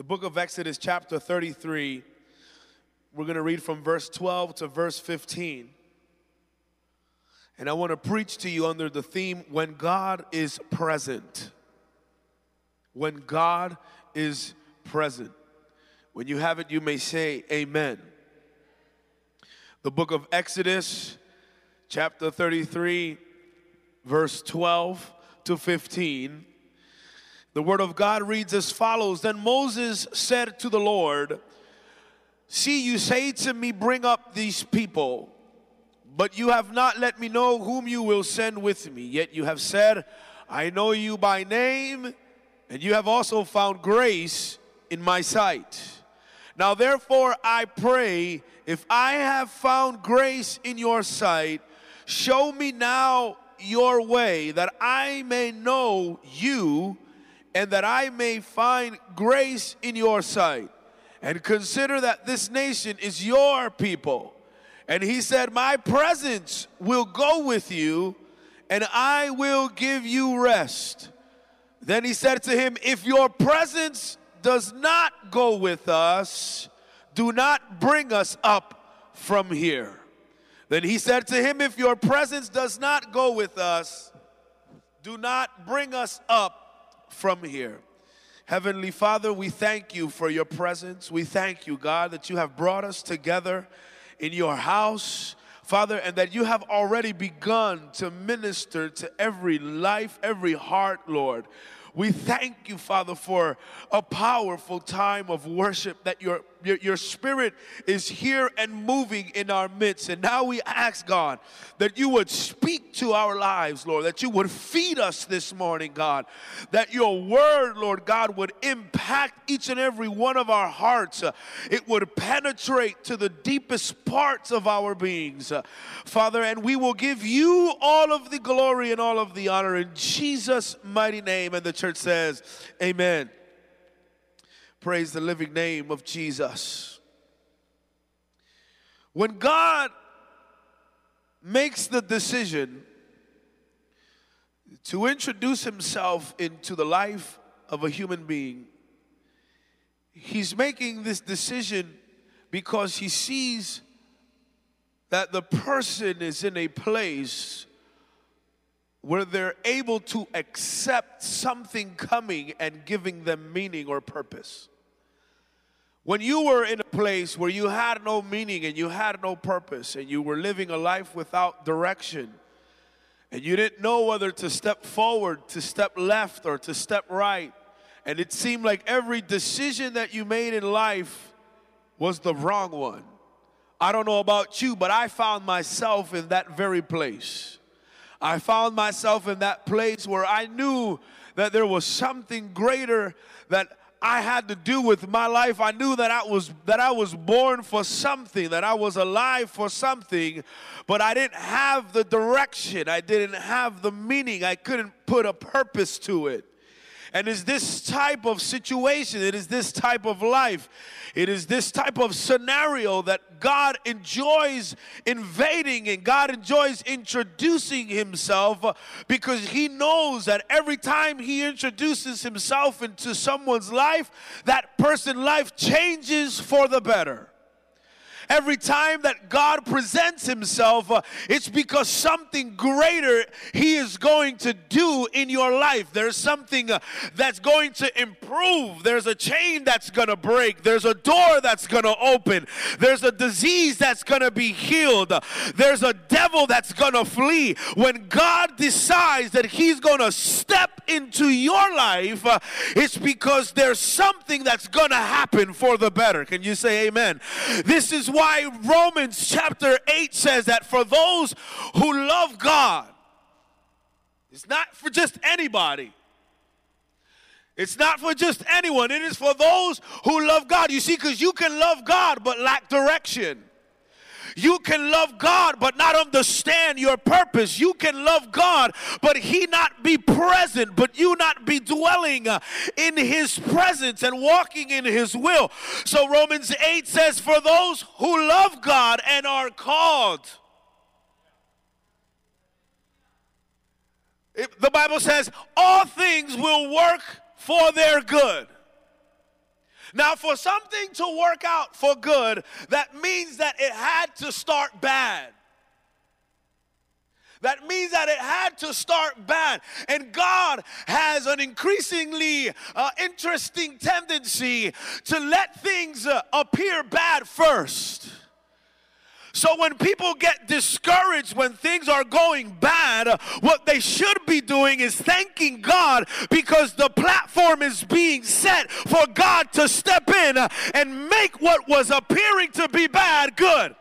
The book of Exodus, chapter 33, we're going to read from verse 12 to verse 15. And I want to preach to you under the theme when God is present. When God is present. When you have it, you may say, Amen. The book of Exodus, chapter 33, verse 12 to 15. The word of God reads as follows Then Moses said to the Lord, See, you say to me, Bring up these people, but you have not let me know whom you will send with me. Yet you have said, I know you by name, and you have also found grace in my sight. Now, therefore, I pray, if I have found grace in your sight, show me now your way, that I may know you and that I may find grace in your sight. And consider that this nation is your people. And he said, My presence will go with you, and I will give you rest. Then he said to him, If your presence does not go with us, do not bring us up from here. Then he said to him, If your presence does not go with us, do not bring us up from here. Heavenly Father, we thank you for your presence. We thank you, God, that you have brought us together in your house. Father, and that you have already begun to minister to every life, every heart, Lord. We thank you, Father, for a powerful time of worship that your, your, your, spirit is here and moving in our midst. And now we ask, God, that you would speak to our lives, Lord, that you would feed us this morning, God, that your word, Lord God, would impact each and every one of our hearts. Uh, it would penetrate to the deepest parts of our beings, uh, Father, and we will give you all of the glory and all of the honor in Jesus' mighty name. And the church says, Amen. Praise the living name of Jesus. When God makes the decision to introduce himself into the life of a human being, he's making this decision because he sees that the person is in a place where they're able to accept something coming and giving them meaning or purpose. When you were in a place where you had no meaning and you had no purpose and you were living a life without direction and you didn't know whether to step forward, to step left, or to step right, and it seemed like every decision that you made in life was the wrong one. I don't know about you, but I found myself in that very place. I found myself in that place where I knew that there was something greater that I had to do with my life. I knew that I was that I was born for something, that I was alive for something, but I didn't have the direction. I didn't have the meaning. I couldn't put a purpose to it. And it's this type of situation, it is this type of life, it is this type of scenario that God enjoys invading and God enjoys introducing Himself because He knows that every time He introduces Himself into someone's life, that person's life changes for the better. Every time that God presents Himself, uh, it's because something greater He is going to do in your life. There's something uh, that's going to improve. There's a chain that's going to break. There's a door that's going to open. There's a disease that's going to be healed. There's a devil that's going to flee. When God decides that He's going to step into your life, uh, it's because there's something that's going to happen for the better. Can you say amen? This is why Romans chapter 8 says that for those who love God, it's not for just anybody. It's not for just anyone, it is for those who love God. You see, because you can love God but lack direction. You can love God but not understand your purpose. You can love God but He not be present, but you not be dwelling uh, in His presence and walking in His will. So Romans 8 says, For those who love God and are called, it, the Bible says, all things will work for their good. Now, for something to work out for good, that means that it had to start bad. That means that it had to start bad. And God has an increasingly uh, interesting tendency to let things uh, appear bad first. So when people get discouraged when things are going bad, what they should be doing is thanking God because the platform is being set for God to step in and make what was appearing to be bad good.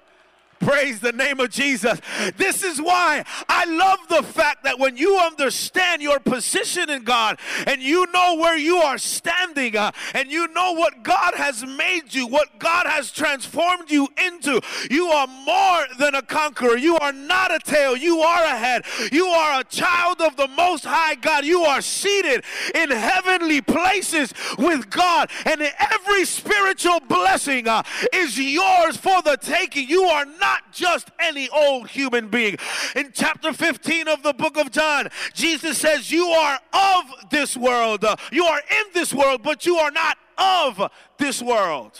Praise the name of Jesus. This is why I love the fact that when you understand your position in God and you know where you are standing uh, and you know what God has made you, what God has transformed you into, you are more than a conqueror. You are not a tail, you are a head. You are a child of the Most High God. You are seated in heavenly places with God, and every spiritual blessing uh, is yours for the taking. You are not not just any old human being. In chapter 15 of the book of John, Jesus says, You are of this world. You are in this world, but you are not of this world.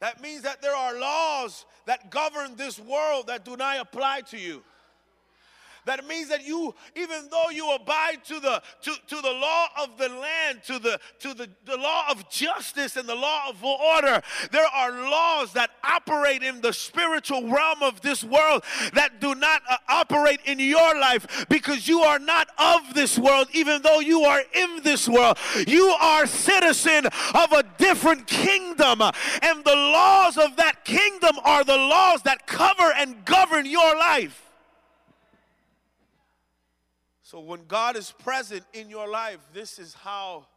That means that there are laws that govern this world that do not apply to you. That means that you, even though you abide to the to, to the law of the land, to the to the, the law of justice and the law of order, there are laws that operate in the spiritual realm of this world that do not uh, operate in your life because you are not of this world, even though you are in this world. You are citizen of a different kingdom, and the laws of that kingdom are the laws that cover and govern your life. So when God is present in your life, this is how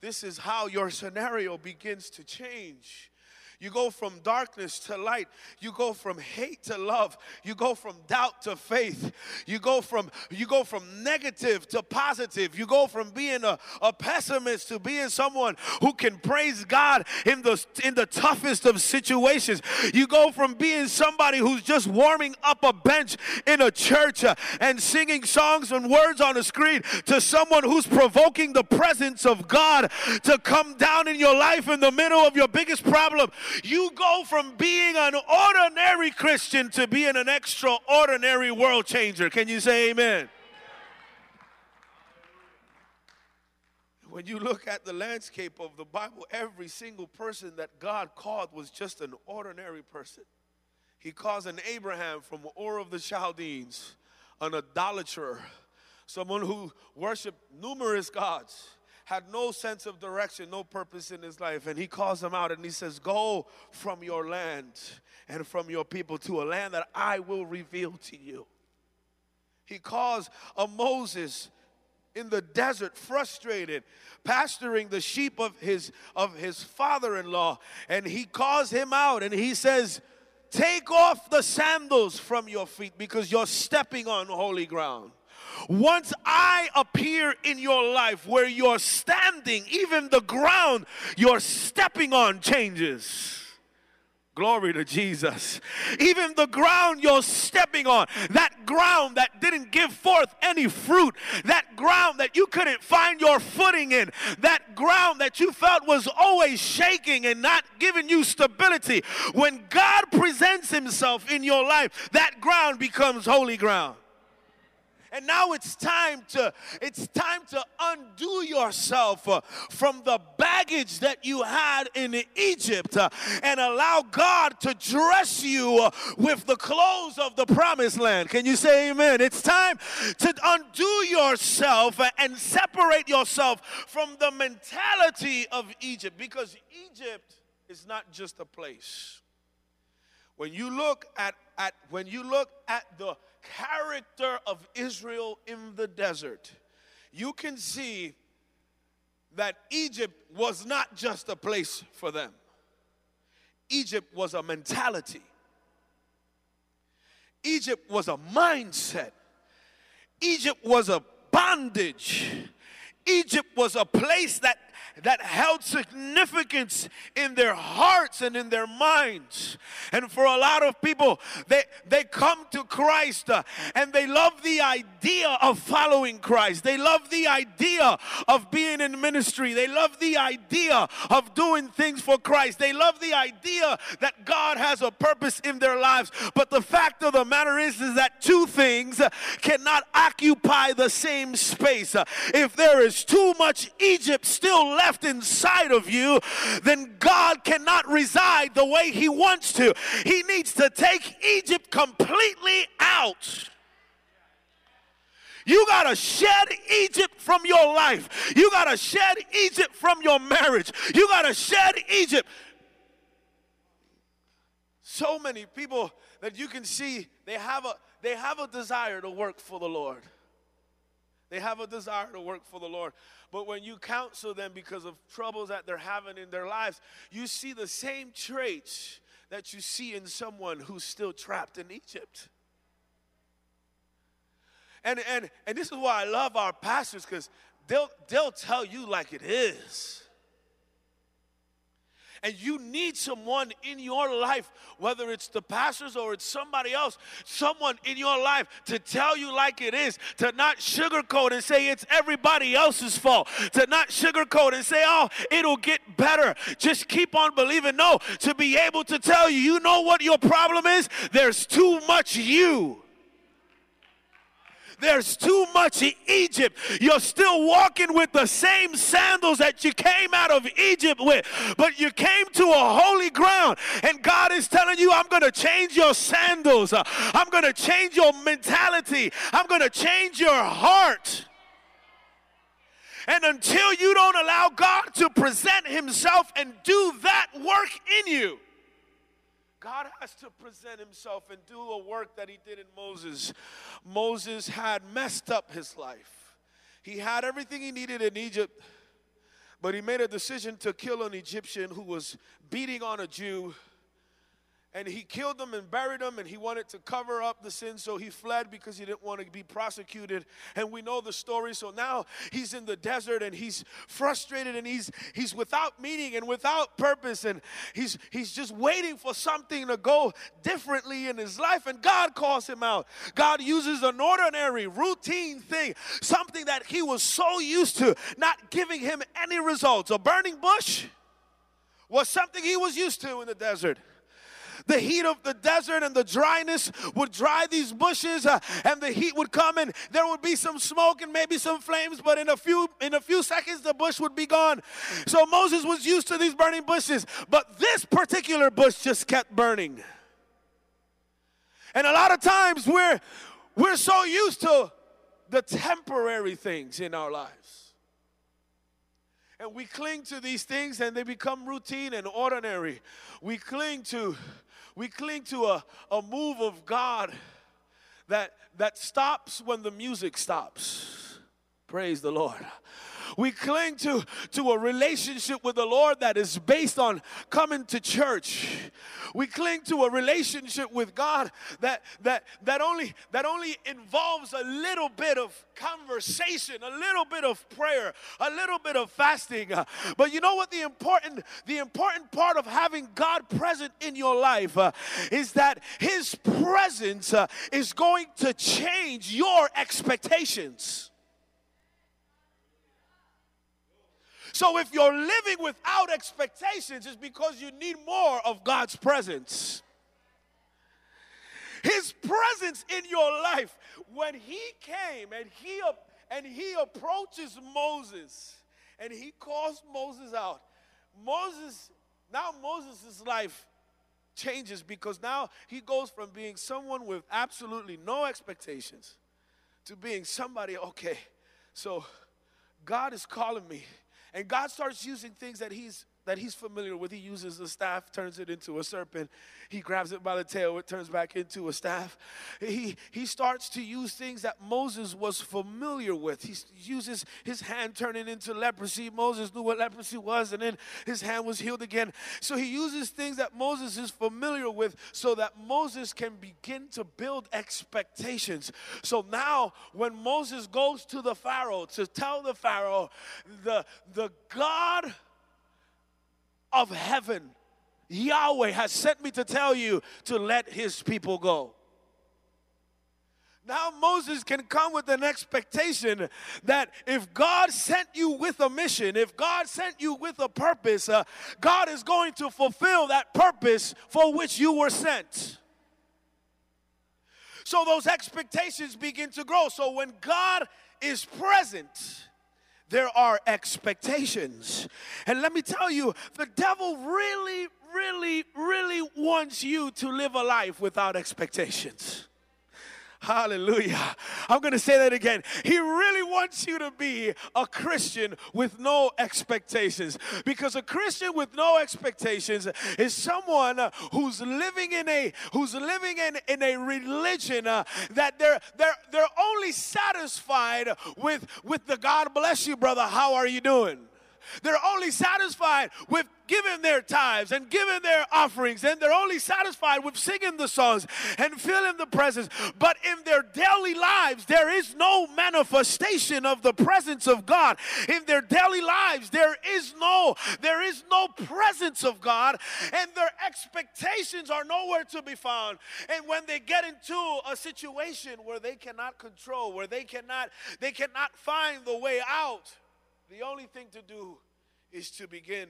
this is how your scenario begins to change. You go from darkness to light. You go from hate to love. You go from doubt to faith. You go from you go from negative to positive. You go from being a, a pessimist to being someone who can praise God in the in the toughest of situations. You go from being somebody who's just warming up a bench in a church uh, and singing songs and words on a screen to someone who's provoking the presence of God to come down in your life in the middle of your biggest problem you go from being an ordinary Christian to being an extraordinary world changer. Can you say amen? When you look at the landscape of the Bible, every single person that God called was just an ordinary person. He calls an Abraham from Ur of the Chaldeans, an idolater, someone who worshiped numerous gods had no sense of direction, no purpose in his life. And he calls them out and he says, Go from your land and from your people to a land that I will reveal to you. He calls a Moses in the desert, frustrated, pasturing the sheep of his of his father-in-law, and he calls him out and he says, Take off the sandals from your feet because you're stepping on holy ground. Once I appear in your life where you're standing, even the ground you're stepping on changes. Glory to Jesus. Even the ground you're stepping on, that ground that didn't give forth any fruit, that ground that you couldn't find your footing in, that ground that you felt was always shaking and not giving you stability, when God presents Himself in your life, that ground becomes holy ground. And now it's time to it's time to undo yourself uh, from the baggage that you had in Egypt uh, and allow God to dress you uh, with the clothes of the promised land. Can you say amen? It's time to undo yourself and separate yourself from the mentality of Egypt because Egypt is not just a place. When you look at, at when you look at the character of Israel in the desert, you can see that Egypt was not just a place for them, Egypt was a mentality, Egypt was a mindset, Egypt was a bondage. Egypt was a place that that held significance in their hearts and in their minds. And for a lot of people, they, they come to Christ uh, and they love the idea of following Christ. They love the idea of being in ministry. They love the idea of doing things for Christ. They love the idea that God has a purpose in their lives. But the fact of the matter is, is that two things cannot occupy the same space. If there is too much Egypt still left, left inside of you, then God cannot reside the way He wants to. He needs to take Egypt completely out. You got to shed Egypt from your life. You got to shed Egypt from your marriage. You got to shed Egypt. So many people that you can see they have a they have a desire to work for the Lord. They have a desire to work for the Lord. But when you counsel them because of troubles that they're having in their lives, you see the same traits that you see in someone who's still trapped in Egypt. And, and, and this is why I love our pastors because they'll, they'll tell you like it is and you need someone in your life, whether it's the pastors or it's somebody else, someone in your life to tell you like it is, to not sugarcoat and say it's everybody else's fault, to not sugarcoat and say, oh, it'll get better. Just keep on believing. No, to be able to tell you, you know what your problem is? There's too much you. There's too much Egypt. You're still walking with the same sandals that you came out of Egypt with, but you came to a holy ground, and God is telling you, I'm going to change your sandals. Uh, I'm going to change your mentality. I'm going to change your heart. And until you don't allow God to present Himself and do that work in you, God has to present himself and do a work that he did in Moses. Moses had messed up his life. He had everything he needed in Egypt, but he made a decision to kill an Egyptian who was beating on a Jew and he killed them and buried them and he wanted to cover up the sin so he fled because he didn't want to be prosecuted. And we know the story. So now he's in the desert and he's frustrated and he's he's without meaning and without purpose. And he's he's just waiting for something to go differently in his life. And God calls him out. God uses an ordinary routine thing something that he was so used to not giving him any results. A burning bush was something he was used to in the desert the heat of the desert and the dryness would dry these bushes uh, and the heat would come and there would be some smoke and maybe some flames but in a few in a few seconds the bush would be gone. So moses was used to these burning bushes but this particular bush just kept burning. And a lot of times we're we're so used to the temporary things in our lives. And we cling to these things and they become routine and ordinary. We cling to we cling to a, a move of God that, that stops when the music stops. Praise the Lord. We cling to, to a relationship with the Lord that is based on coming to church. We cling to a relationship with God that, that, that, only, that only involves a little bit of conversation, a little bit of prayer, a little bit of fasting. But you know what the important, the important part of having God present in your life uh, is that His presence uh, is going to change your expectations. So if you're living without expectations, it's because you need more of God's presence. His presence in your life, when he came and he and he approaches Moses and he calls Moses out. Moses, now Moses' life changes because now he goes from being someone with absolutely no expectations to being somebody, okay, so God is calling me and God starts using things that He's that he's familiar with. He uses a staff, turns it into a serpent. He grabs it by the tail, it turns back into a staff. He, he starts to use things that Moses was familiar with. He uses his hand turning into leprosy. Moses knew what leprosy was, and then his hand was healed again. So he uses things that Moses is familiar with so that Moses can begin to build expectations. So now, when Moses goes to the Pharaoh to tell the Pharaoh, the, the God of heaven, Yahweh, has sent me to tell you to let his people go. Now Moses can come with an expectation that if God sent you with a mission, if God sent you with a purpose, uh, God is going to fulfill that purpose for which you were sent. So those expectations begin to grow. So when God is present, there are expectations. And let me tell you, the devil really, really, really wants you to live a life without expectations. Hallelujah. I'm going to say that again. He really wants you to be a Christian with no expectations. Because a Christian with no expectations is someone who's living in a who's living in, in a religion uh, that they're they're they're only satisfied with with the God bless you brother. How are you doing? They're only satisfied with giving their tithes and giving their offerings, and they're only satisfied with singing the songs and feeling the presence. But in their daily lives, there is no manifestation of the presence of God. In their daily lives, there is no there is no presence of God, and their expectations are nowhere to be found. And when they get into a situation where they cannot control, where they cannot they cannot find the way out the only thing to do is to begin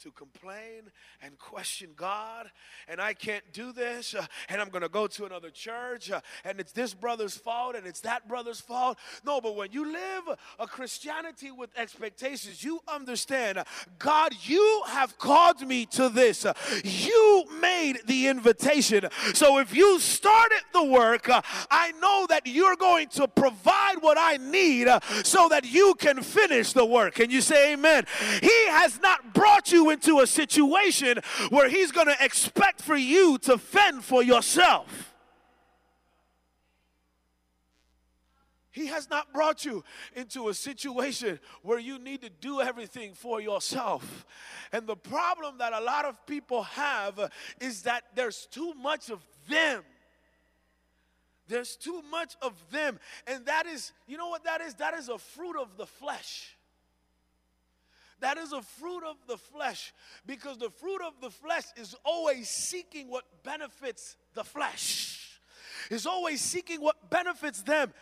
to complain and question God, and I can't do this, uh, and I'm going to go to another church, uh, and it's this brother's fault, and it's that brother's fault. No, but when you live a Christianity with expectations, you understand uh, God, you have called me to this. Uh, you made the invitation. So if you started the work, uh, I know that you're going to provide what I need so that you can finish the work. Can you say amen? He has not brought you into a situation where He's going to expect for you to fend for yourself. He has not brought you into a situation where you need to do everything for yourself. And the problem that a lot of people have is that there's too much of them. There's too much of them. And that is, you know what that is? That is a fruit of the flesh. That is a fruit of the flesh because the fruit of the flesh is always seeking what benefits the flesh, is always seeking what benefits them.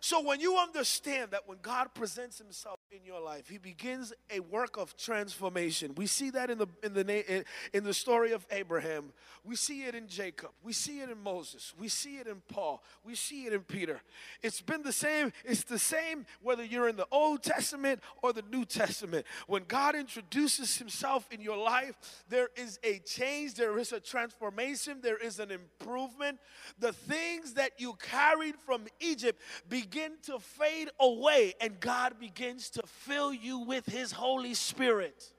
So when you understand that when God presents himself in your life, he begins a work of transformation. We see that in the in the in, in the story of Abraham. We see it in Jacob. We see it in Moses. We see it in Paul. We see it in Peter. It's been the same. It's the same whether you're in the Old Testament or the New Testament. When God introduces himself in your life, there is a change, there is a transformation, there is an improvement. The things that you carried from Egypt begin to fade away and God begins to fill you with his Holy Spirit.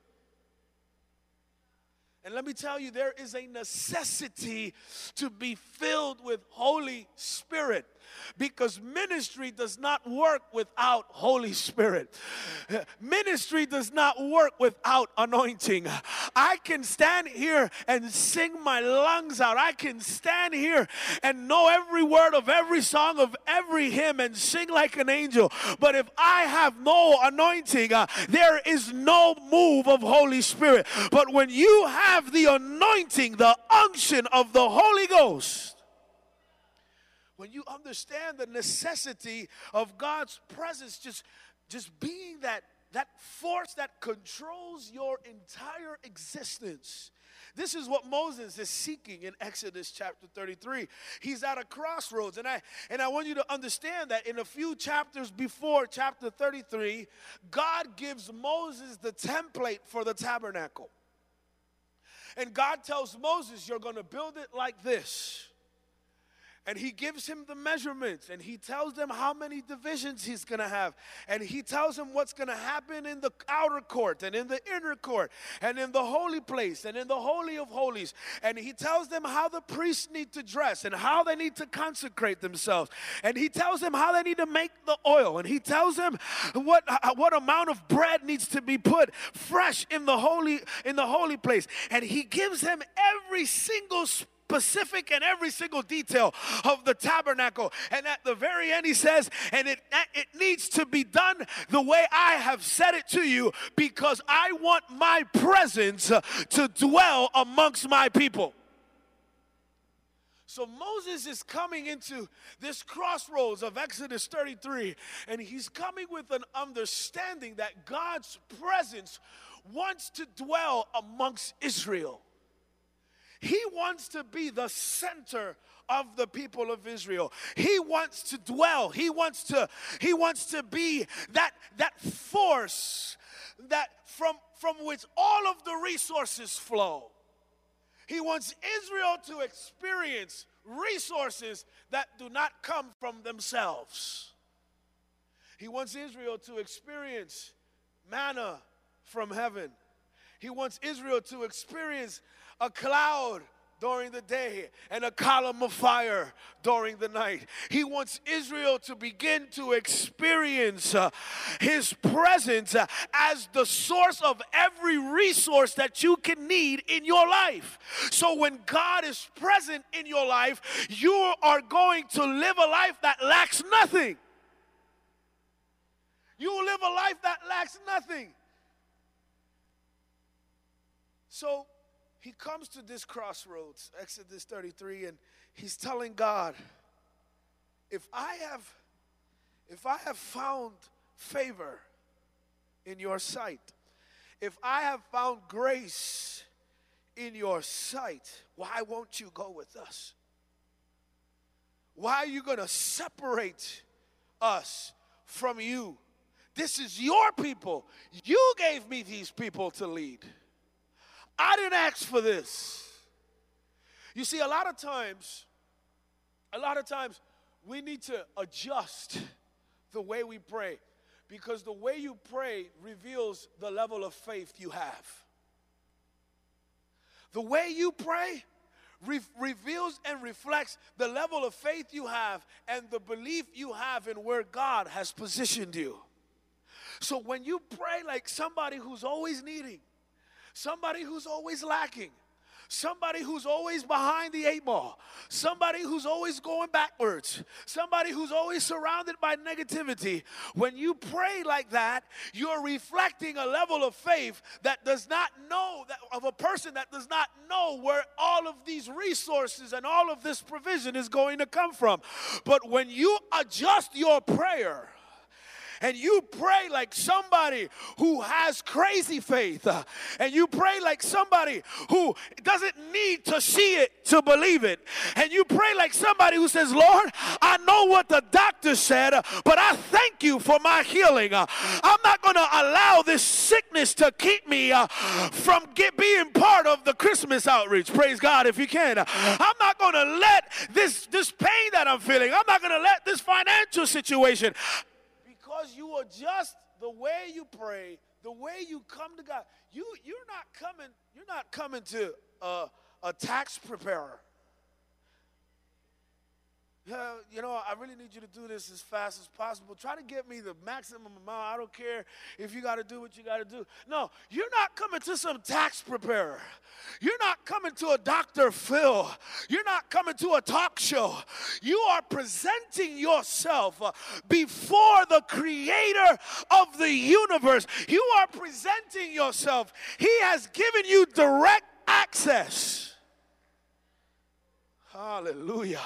And let me tell you, there is a necessity to be filled with Holy Spirit because ministry does not work without Holy Spirit. Ministry does not work without anointing. I can stand here and sing my lungs out. I can stand here and know every word of every song of every hymn and sing like an angel. But if I have no anointing, uh, there is no move of Holy Spirit. But when you have the anointing, the unction of the Holy Ghost, when you understand the necessity of God's presence just just being that that force that controls your entire existence. This is what Moses is seeking in Exodus chapter 33. He's at a crossroads and I and I want you to understand that in a few chapters before chapter 33, God gives Moses the template for the tabernacle. And God tells Moses, you're going to build it like this. And he gives him the measurements and he tells them how many divisions he's going to have. And he tells him what's going to happen in the outer court and in the inner court and in the holy place and in the holy of holies. And he tells them how the priests need to dress and how they need to consecrate themselves. And he tells them how they need to make the oil. And he tells them what uh, what amount of bread needs to be put fresh in the holy in the holy place. And he gives them every single specific and every single detail of the tabernacle. And at the very end, he says, and it, it needs to be done the way I have said it to you because I want my presence to dwell amongst my people. So Moses is coming into this crossroads of Exodus 33, and he's coming with an understanding that God's presence wants to dwell amongst Israel. He wants to be the center of the people of Israel. He wants to dwell. He wants to he wants to be that that force that from from which all of the resources flow. He wants Israel to experience resources that do not come from themselves. He wants Israel to experience manna from heaven. He wants Israel to experience a cloud during the day and a column of fire during the night. He wants Israel to begin to experience uh, His presence uh, as the source of every resource that you can need in your life. So when God is present in your life, you are going to live a life that lacks nothing. You live a life that lacks nothing. So, he comes to this crossroads, Exodus 33, and he's telling God, if I have if I have found favor in your sight, if I have found grace in your sight, why won't you go with us? Why are you going to separate us from you? This is your people. You gave me these people to lead. I didn't ask for this. You see, a lot of times, a lot of times, we need to adjust the way we pray because the way you pray reveals the level of faith you have. The way you pray re- reveals and reflects the level of faith you have and the belief you have in where God has positioned you. So when you pray like somebody who's always needing, somebody who's always lacking, somebody who's always behind the eight ball, somebody who's always going backwards, somebody who's always surrounded by negativity. When you pray like that, you're reflecting a level of faith that does not know that of a person that does not know where all of these resources and all of this provision is going to come from. But when you adjust your prayer, and you pray like somebody who has crazy faith, uh, and you pray like somebody who doesn't need to see it to believe it, and you pray like somebody who says, Lord, I know what the doctor said, uh, but I thank you for my healing. Uh, I'm not going to allow this sickness to keep me from get, being part of the Christmas outreach. Praise God if you can. I'm not going to let this, this pain that I'm feeling, I'm not going to let this financial situation because you adjust the way you pray, the way you come to God. You you're not coming you're not coming to a, a tax preparer. You know, I really need you to do this as fast as possible. Try to get me the maximum amount. I don't care if you got to do what you got to do. No, you're not coming to some tax preparer. You're not coming to a Dr. Phil. You're not coming to a talk show. You are presenting yourself uh, before the creator of the universe. You are presenting yourself. He has given you direct access. Hallelujah.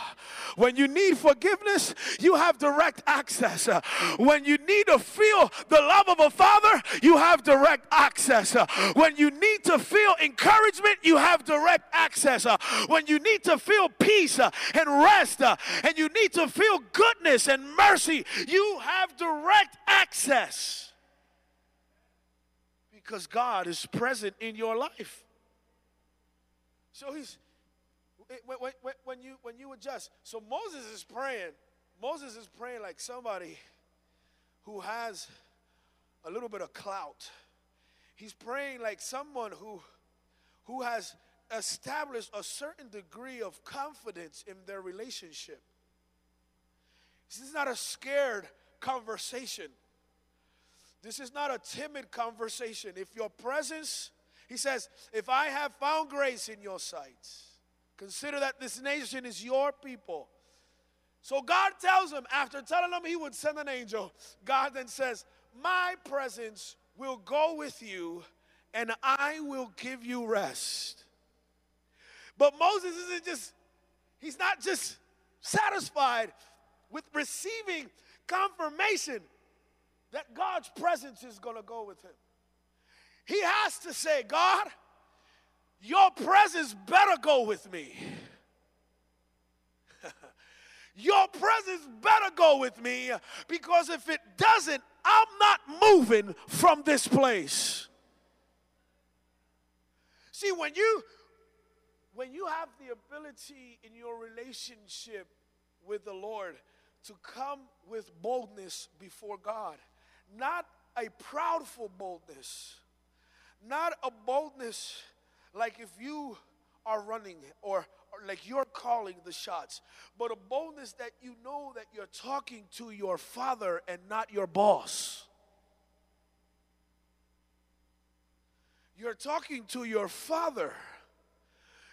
When you need forgiveness, you have direct access. When you need to feel the love of a father, you have direct access. When you need to feel encouragement, you have direct access. When you need to feel peace and rest, and you need to feel goodness and mercy, you have direct access. Because God is present in your life. So he's When, when, when, you, when you adjust. So Moses is praying. Moses is praying like somebody who has a little bit of clout. He's praying like someone who, who has established a certain degree of confidence in their relationship. This is not a scared conversation. This is not a timid conversation. If your presence, he says, if I have found grace in your sight, consider that this nation is your people. So God tells him, after telling him he would send an angel, God then says, My presence will go with you and I will give you rest. But Moses isn't just, he's not just satisfied with receiving confirmation that God's presence is going to go with him. He has to say, God, your presence better go with me. your presence better go with me because if it doesn't, I'm not moving from this place. See, when you when you have the ability in your relationship with the Lord to come with boldness before God, not a proudful boldness, not a boldness like if you are running or, or, like you're calling the shots, but a boldness that you know that you're talking to your father and not your boss. You're talking to your father.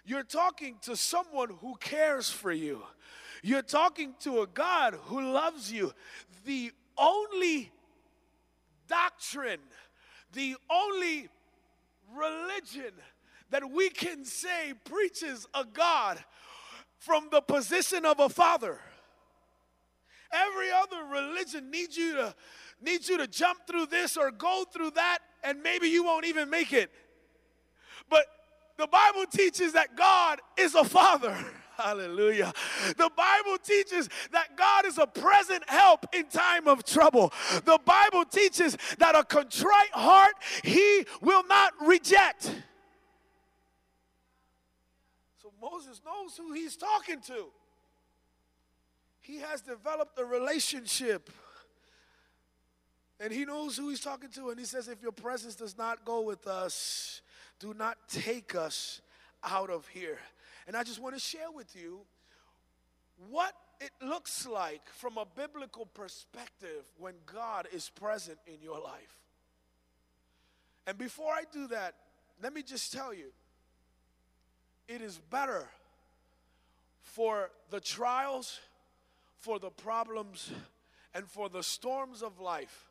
You're talking to someone who cares for you. You're talking to a God who loves you. The only doctrine, the only religion that we can say preaches a God from the position of a father. Every other religion needs you to needs you to jump through this or go through that and maybe you won't even make it. But the Bible teaches that God is a father. Hallelujah. The Bible teaches that God is a present help in time of trouble. The Bible teaches that a contrite heart he will not reject. Moses knows who he's talking to. He has developed a relationship. And he knows who he's talking to. And he says, If your presence does not go with us, do not take us out of here. And I just want to share with you what it looks like from a biblical perspective when God is present in your life. And before I do that, let me just tell you it is better for the trials, for the problems, and for the storms of life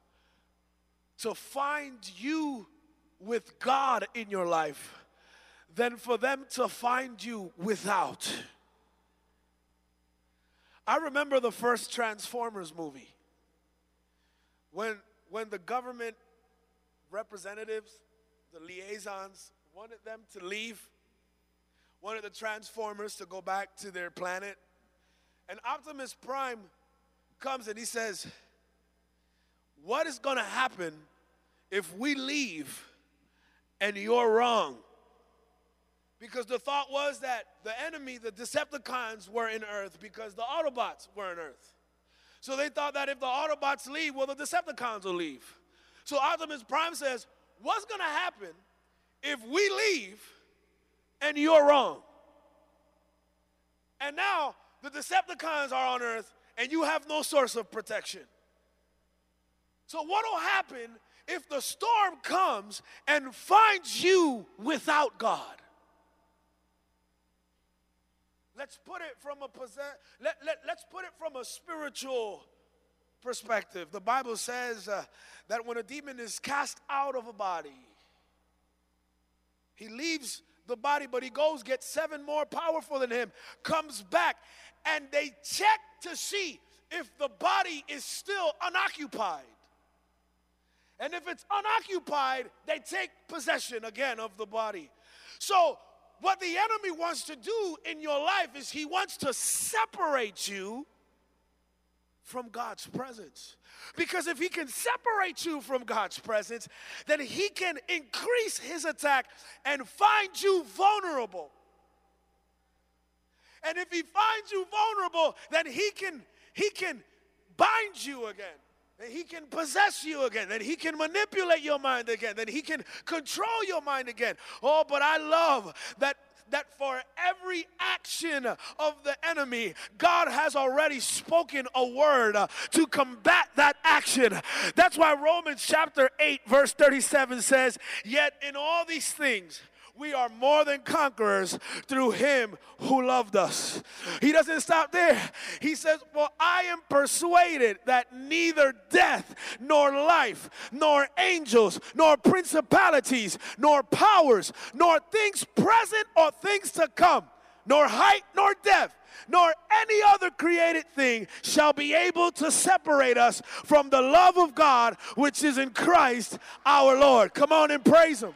to find you with God in your life than for them to find you without. I remember the first Transformers movie. When, when the government representatives, the liaisons, wanted them to leave, wanted the Transformers to go back to their planet. And Optimus Prime comes and he says, What is going to happen if we leave and you're wrong? Because the thought was that the enemy, the Decepticons, were in Earth because the Autobots were in Earth. So they thought that if the Autobots leave, well, the Decepticons will leave. So Optimus Prime says, What's going to happen if we leave and you're wrong? And now the Decepticons are on Earth and you have no source of protection. So, what will happen if the storm comes and finds you without God? Let's put it from a possess, let, let, let's put it from a spiritual perspective. The Bible says uh, that when a demon is cast out of a body, he leaves the body, but he goes, gets seven more powerful than him, comes back, and they check to see if the body is still unoccupied. And if it's unoccupied, they take possession again of the body. So what the enemy wants to do in your life is he wants to separate you from God's presence. Because if he can separate you from God's presence, then he can increase his attack and find you vulnerable. And if he finds you vulnerable, then he can he can bind you again. That he can possess you again, that he can manipulate your mind again, that he can control your mind again. Oh, but I love that that for every action of the enemy, God has already spoken a word uh, to combat that action. That's why Romans chapter 8, verse 37 says, Yet in all these things, we are more than conquerors through him who loved us. He doesn't stop there. He says, For I am persuaded that neither death, nor life, nor angels, nor principalities, nor powers, nor things present or things to come, nor height, nor depth nor any other created thing shall be able to separate us from the love of God which is in Christ our Lord. Come on and praise Him.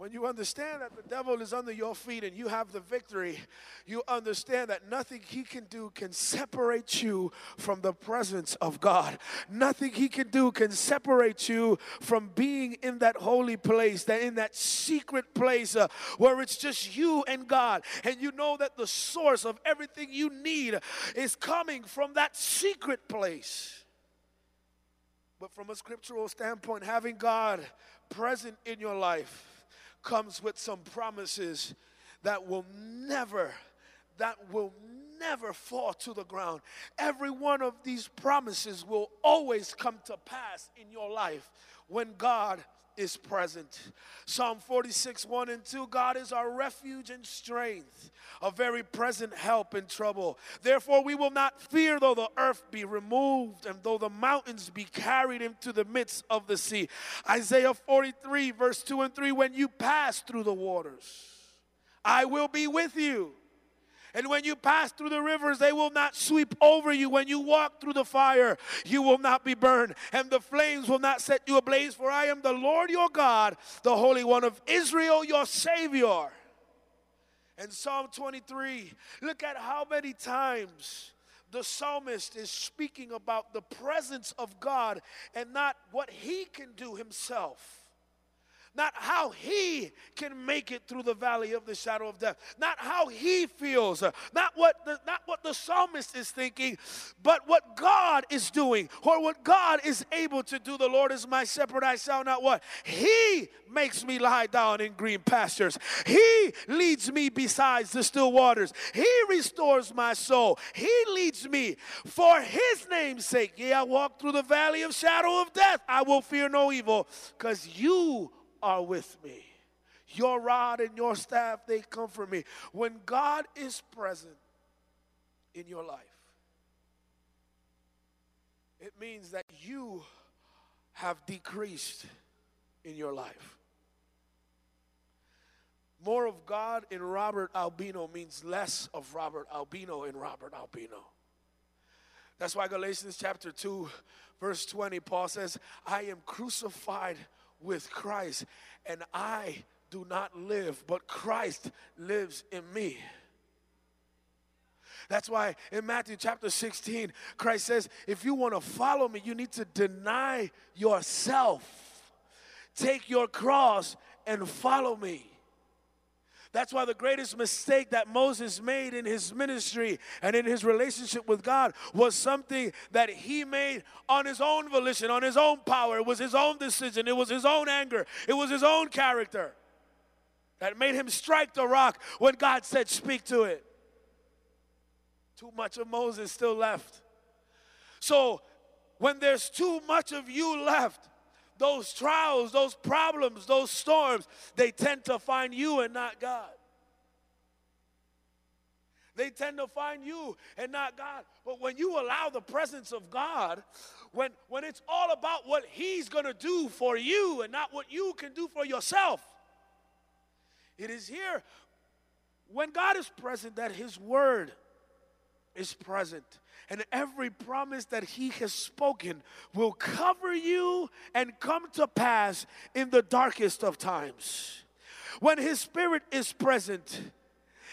When you understand that the devil is under your feet and you have the victory, you understand that nothing he can do can separate you from the presence of God. Nothing he can do can separate you from being in that holy place, that in that secret place uh, where it's just you and God. And you know that the source of everything you need is coming from that secret place. But from a scriptural standpoint, having God present in your life comes with some promises that will never, that will never fall to the ground. Every one of these promises will always come to pass in your life when God is present. Psalm 46, 1 and 2 God is our refuge and strength, a very present help in trouble. Therefore, we will not fear though the earth be removed and though the mountains be carried into the midst of the sea. Isaiah 43, verse 2 and 3 When you pass through the waters, I will be with you. And when you pass through the rivers, they will not sweep over you. When you walk through the fire, you will not be burned, and the flames will not set you ablaze. For I am the Lord your God, the Holy One of Israel, your Savior. And Psalm 23, look at how many times the psalmist is speaking about the presence of God and not what he can do himself not how he can make it through the valley of the shadow of death, not how he feels, uh, not what the, not what the psalmist is thinking, but what God is doing or what God is able to do. The Lord is my shepherd, I shall not what? He makes me lie down in green pastures. He leads me beside the still waters. He restores my soul. He leads me for his name's sake. Yeah, I walk through the valley of shadow of death. I will fear no evil because you are with me. Your rod and your staff, they comfort me. When God is present in your life, it means that you have decreased in your life. More of God in Robert Albino means less of Robert Albino in Robert Albino. That's why Galatians chapter 2, verse 20, Paul says, I am crucified with Christ, and I do not live, but Christ lives in me. That's why in Matthew chapter 16, Christ says, if you want to follow me, you need to deny yourself, take your cross, and follow me. That's why the greatest mistake that Moses made in his ministry and in his relationship with God was something that he made on his own volition, on his own power. It was his own decision, it was his own anger, it was his own character that made him strike the rock when God said, Speak to it. Too much of Moses still left. So, when there's too much of you left, those trials, those problems, those storms, they tend to find you and not God. They tend to find you and not God. But when you allow the presence of God, when, when it's all about what He's going to do for you and not what you can do for yourself, it is here when God is present that His Word is present and every promise that he has spoken will cover you and come to pass in the darkest of times. When his spirit is present,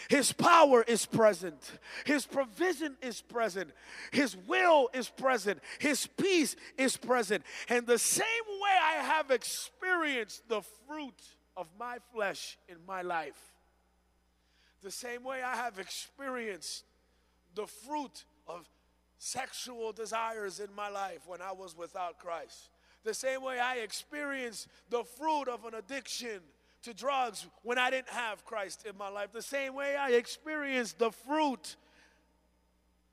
His power is present. His provision is present. His will is present. His peace is present. And the same way I have experienced the fruit of my flesh in my life, the same way I have experienced the fruit of sexual desires in my life when I was without Christ, the same way I experienced the fruit of an addiction to drugs when I didn't have Christ in my life. The same way I experienced the fruit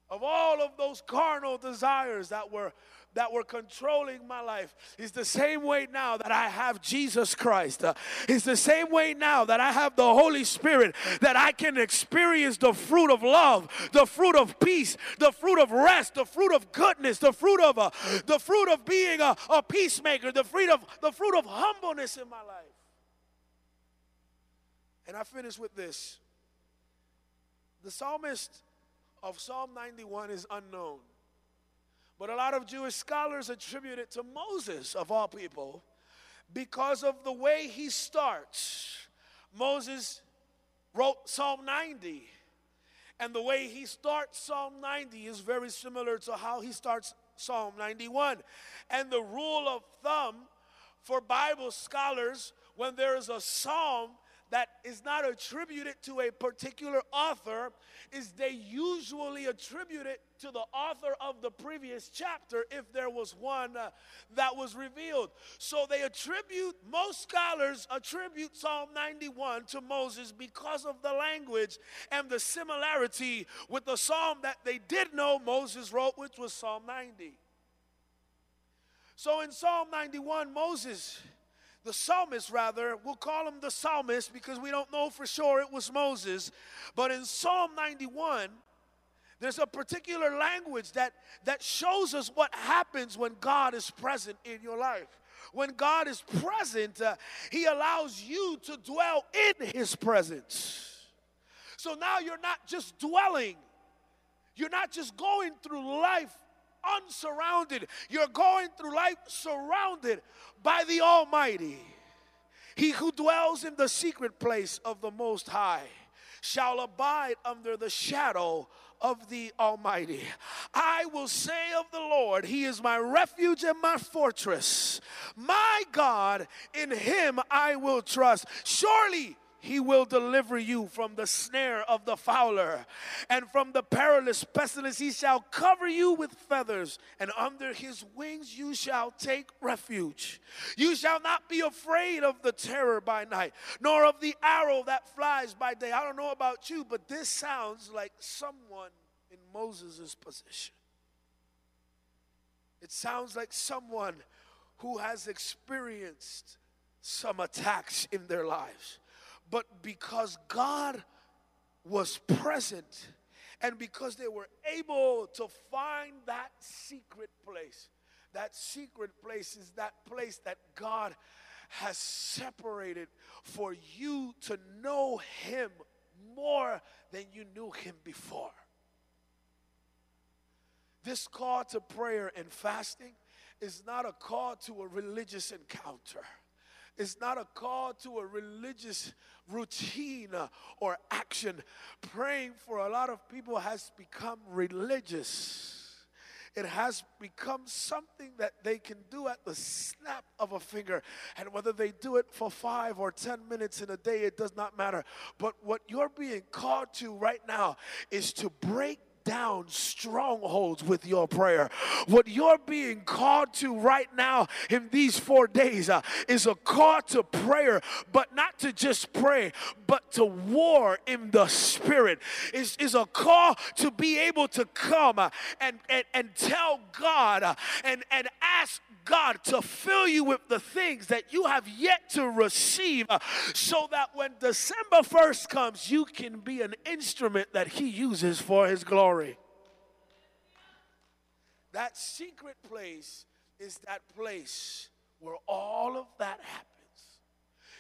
of all of those carnal desires that were that were controlling my life is the same way now that I have Jesus Christ. Uh, it's the same way now that I have the Holy Spirit that I can experience the fruit of love, the fruit of peace, the fruit of rest, the fruit of goodness, the fruit of uh, the fruit of being a, a peacemaker, the fruit of the fruit of humbleness in my life. And I finish with this. The psalmist of Psalm 91 is unknown. But a lot of Jewish scholars attribute it to Moses, of all people, because of the way he starts. Moses wrote Psalm 90. And the way he starts Psalm 90 is very similar to how he starts Psalm 91. And the rule of thumb for Bible scholars, when there is a psalm that is not attributed to a particular author is they usually attribute it to the author of the previous chapter if there was one uh, that was revealed. So they attribute, most scholars attribute Psalm 91 to Moses because of the language and the similarity with the psalm that they did know Moses wrote, which was Psalm 90. So in Psalm 91, Moses the psalmist, rather, we'll call him the psalmist because we don't know for sure it was Moses. But in Psalm 91, there's a particular language that, that shows us what happens when God is present in your life. When God is present, uh, He allows you to dwell in His presence. So now you're not just dwelling, you're not just going through life unsurrounded. You're going through life surrounded by the Almighty. He who dwells in the secret place of the Most High shall abide under the shadow of the Almighty. I will say of the Lord, He is my refuge and my fortress. My God, in Him I will trust. Surely he will deliver you from the snare of the fowler and from the perilous pestilence. He shall cover you with feathers, and under his wings you shall take refuge. You shall not be afraid of the terror by night, nor of the arrow that flies by day. I don't know about you, but this sounds like someone in Moses' position. It sounds like someone who has experienced some attacks in their lives but because God was present and because they were able to find that secret place, that secret place is that place that God has separated for you to know Him more than you knew Him before. This call to prayer and fasting is not a call to a religious encounter. It's not a call to a religious routine uh, or action. Praying for a lot of people has become religious. It has become something that they can do at the snap of a finger. And whether they do it for five or 10 minutes in a day, it does not matter. But what you're being called to right now is to break down strongholds with your prayer. What you're being called to right now in these four days uh, is a call to prayer, but not to just pray, but to war in the spirit. Is is a call to be able to come uh, and, and, and tell God uh, and, and ask God to fill you with the things that you have yet to receive uh, so that when December 1st comes, you can be an instrument that He uses for His glory. That secret place is that place where all of that happens.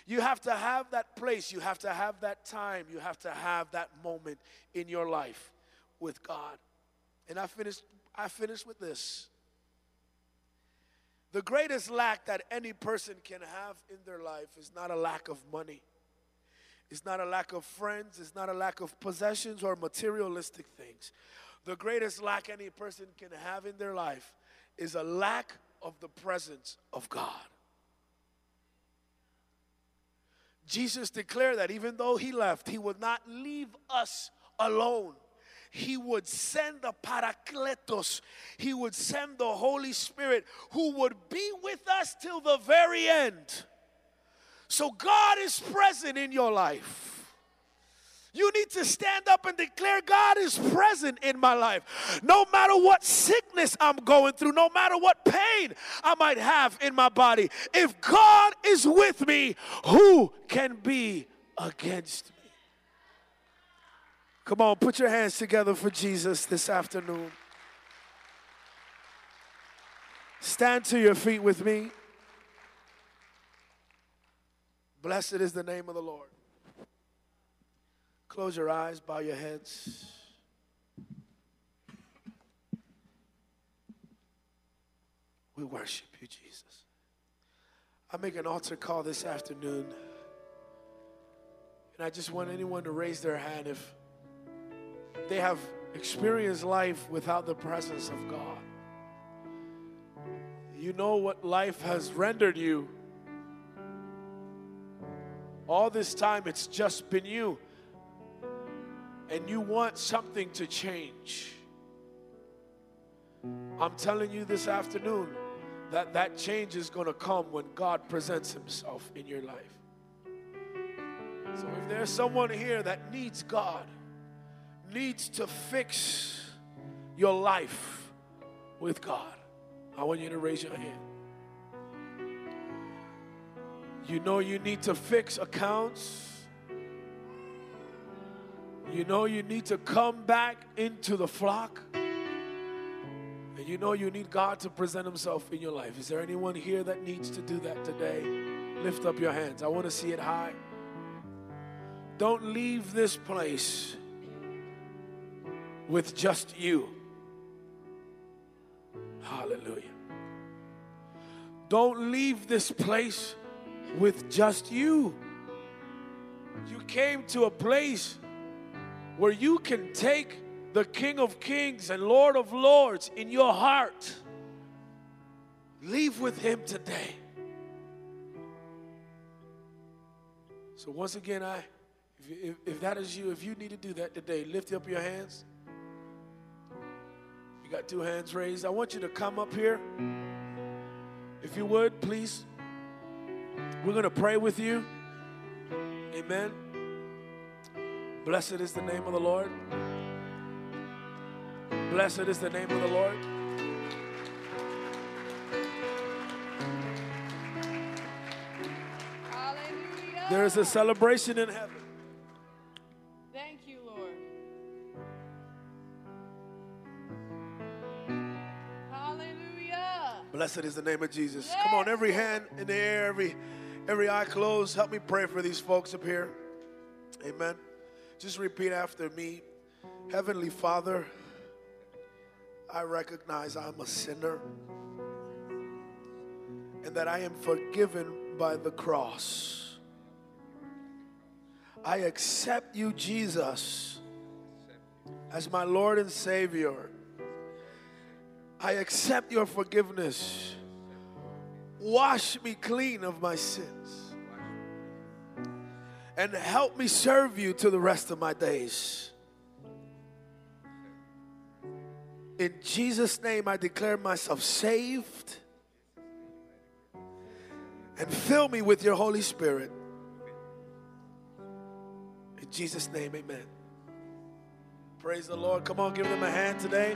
You have to have that place, you have to have that time, you have to have that moment in your life with God. And I finished I finished with this. The greatest lack that any person can have in their life is not a lack of money. It's not a lack of friends. It's not a lack of possessions or materialistic things. The greatest lack any person can have in their life is a lack of the presence of God. Jesus declared that even though he left, he would not leave us alone. He would send the Parakletos, he would send the Holy Spirit who would be with us till the very end. So God is present in your life. You need to stand up and declare God is present in my life. No matter what sickness I'm going through, no matter what pain I might have in my body, if God is with me, who can be against me? Come on, put your hands together for Jesus this afternoon. Stand to your feet with me. Blessed is the name of the Lord. Close your eyes, bow your heads. We worship you, Jesus. I make an altar call this afternoon. And I just want anyone to raise their hand if they have experienced life without the presence of God. You know what life has rendered you. All this time, it's just been you and you want something to change, I'm telling you this afternoon that that change is going to come when God presents Himself in your life. So if there's someone here that needs God, needs to fix your life with God, I want you to raise your hand. You know you need to fix accounts you know you need to come back into the flock. And you know you need God to present Himself in your life. Is there anyone here that needs to do that today? Lift up your hands. I want to see it high. Don't leave this place with just you. Hallelujah. Don't leave this place with just you. You came to a place where you can take the King of Kings and Lord of Lords in your heart. Leave with Him today. So, once again, I, if, if, if, that is you, if you need to do that today, lift up your hands. You got two hands raised. I want you to come up here. If you would, please. We're going to pray with you. Amen. Blessed is the name of the Lord. Blessed is the name of the Lord. Hallelujah. There is a celebration in heaven. Blessed is the name of Jesus. Yes. Come on, every hand in the air, every every eye closed. Help me pray for these folks up here. Amen. Just repeat after me Heavenly Father, I recognize I'm a sinner and that I am forgiven by the cross. I accept you, Jesus, as my Lord and Savior. I accept your forgiveness. Wash me clean of my sins and help me serve you to the rest of my days. In Jesus' name, I declare myself saved and fill me with your Holy Spirit. In Jesus' name, amen. Praise the Lord. Come on, give them a hand today.